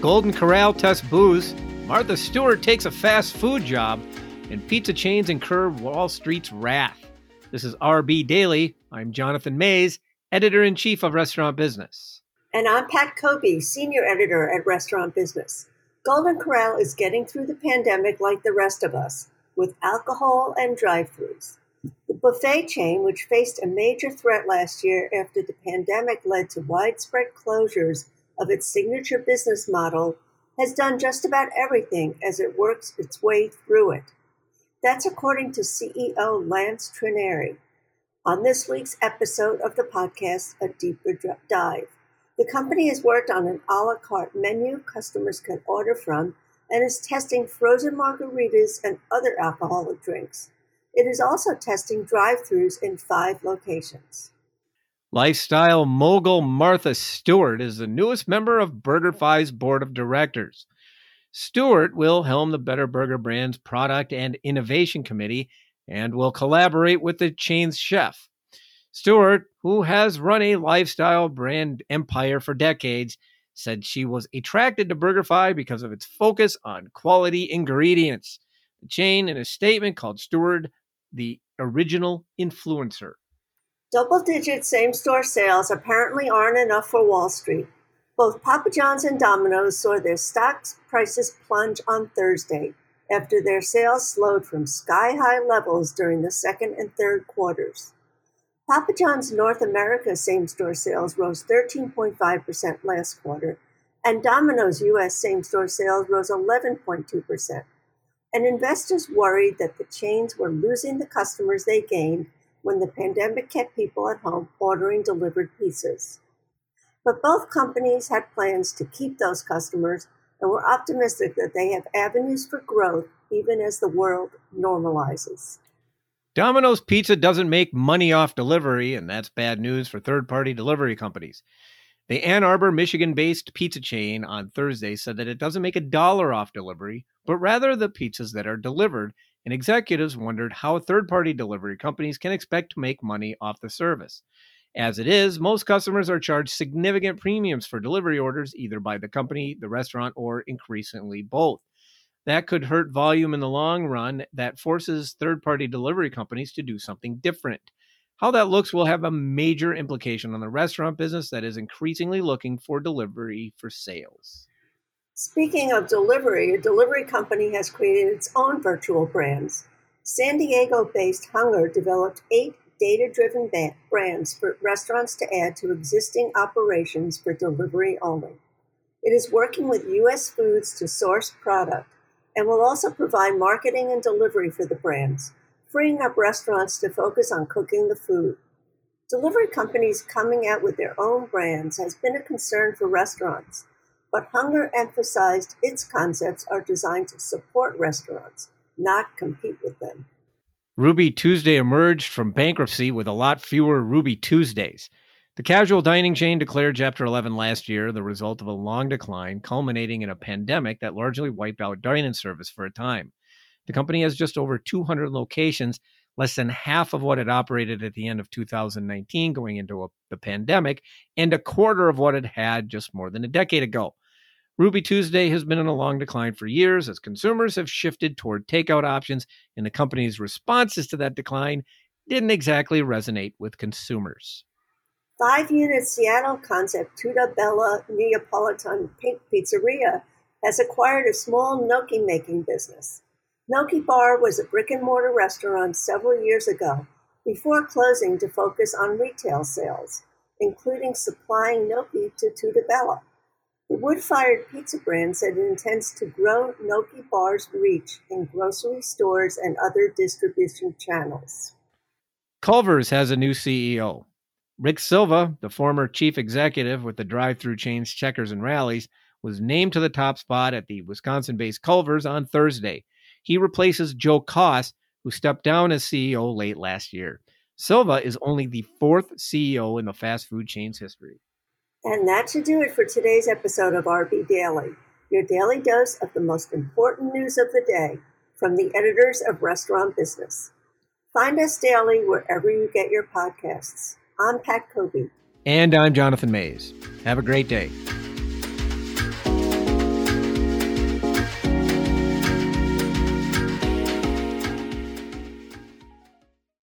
Golden Corral tests booze, Martha Stewart takes a fast food job, and pizza chains incur Wall Street's wrath. This is RB Daily. I'm Jonathan Maze, editor in chief of Restaurant Business. And I'm Pat Cobe, senior editor at Restaurant Business. Golden Corral is getting through the pandemic like the rest of us, with alcohol and drive throughs. The buffet chain, which faced a major threat last year after the pandemic led to widespread closures of its signature business model, has done just about everything as it works its way through it. That's according to CEO Lance Trenary. On this week's episode of the podcast, A Deeper Dive, the company has worked on an a la carte menu customers can order from and is testing frozen margaritas and other alcoholic drinks. It is also testing drive throughs in five locations. Lifestyle mogul Martha Stewart is the newest member of BurgerFi's board of directors. Stewart will helm the Better Burger Brand's product and innovation committee and will collaborate with the chain's chef. Stewart, who has run a lifestyle brand empire for decades, said she was attracted to BurgerFi because of its focus on quality ingredients. The chain, in a statement, called Stewart the original influencer. Double digit same store sales apparently aren't enough for Wall Street. Both Papa John's and Domino's saw their stock prices plunge on Thursday after their sales slowed from sky high levels during the second and third quarters. Papa John's North America same store sales rose 13.5% last quarter, and Domino's U.S. same store sales rose 11.2%. And investors worried that the chains were losing the customers they gained when the pandemic kept people at home ordering delivered pizzas. But both companies had plans to keep those customers and were optimistic that they have avenues for growth even as the world normalizes. Domino's Pizza doesn't make money off delivery, and that's bad news for third party delivery companies. The Ann Arbor, Michigan based pizza chain on Thursday said that it doesn't make a dollar off delivery, but rather the pizzas that are delivered and executives wondered how third party delivery companies can expect to make money off the service. As it is, most customers are charged significant premiums for delivery orders, either by the company, the restaurant, or increasingly both. That could hurt volume in the long run, that forces third party delivery companies to do something different. How that looks will have a major implication on the restaurant business that is increasingly looking for delivery for sales. Speaking of delivery, a delivery company has created its own virtual brands. San Diego based Hunger developed eight data driven brands for restaurants to add to existing operations for delivery only. It is working with U.S. Foods to source product and will also provide marketing and delivery for the brands, freeing up restaurants to focus on cooking the food. Delivery companies coming out with their own brands has been a concern for restaurants but Hunger emphasized its concepts are designed to support restaurants, not compete with them. Ruby Tuesday emerged from bankruptcy with a lot fewer Ruby Tuesdays. The casual dining chain declared Chapter 11 last year, the result of a long decline, culminating in a pandemic that largely wiped out dining service for a time. The company has just over 200 locations, less than half of what it operated at the end of 2019 going into a, the pandemic, and a quarter of what it had just more than a decade ago. Ruby Tuesday has been in a long decline for years as consumers have shifted toward takeout options, and the company's responses to that decline didn't exactly resonate with consumers. Five unit Seattle concept Tutta Bella Neapolitan Pink Pizzeria has acquired a small gnocchi making business. Gnocchi Bar was a brick and mortar restaurant several years ago before closing to focus on retail sales, including supplying gnocchi to Tutta Bella. The wood-fired pizza brand said it intends to grow Gnocchi Bar's reach in grocery stores and other distribution channels. Culver's has a new CEO. Rick Silva, the former chief executive with the drive-through chains Checkers and Rally's, was named to the top spot at the Wisconsin-based Culver's on Thursday. He replaces Joe Koss, who stepped down as CEO late last year. Silva is only the fourth CEO in the fast food chain's history. And that should do it for today's episode of RB Daily, your daily dose of the most important news of the day from the editors of Restaurant Business. Find us daily wherever you get your podcasts. I'm Pat Cobe. And I'm Jonathan Maze. Have a great day.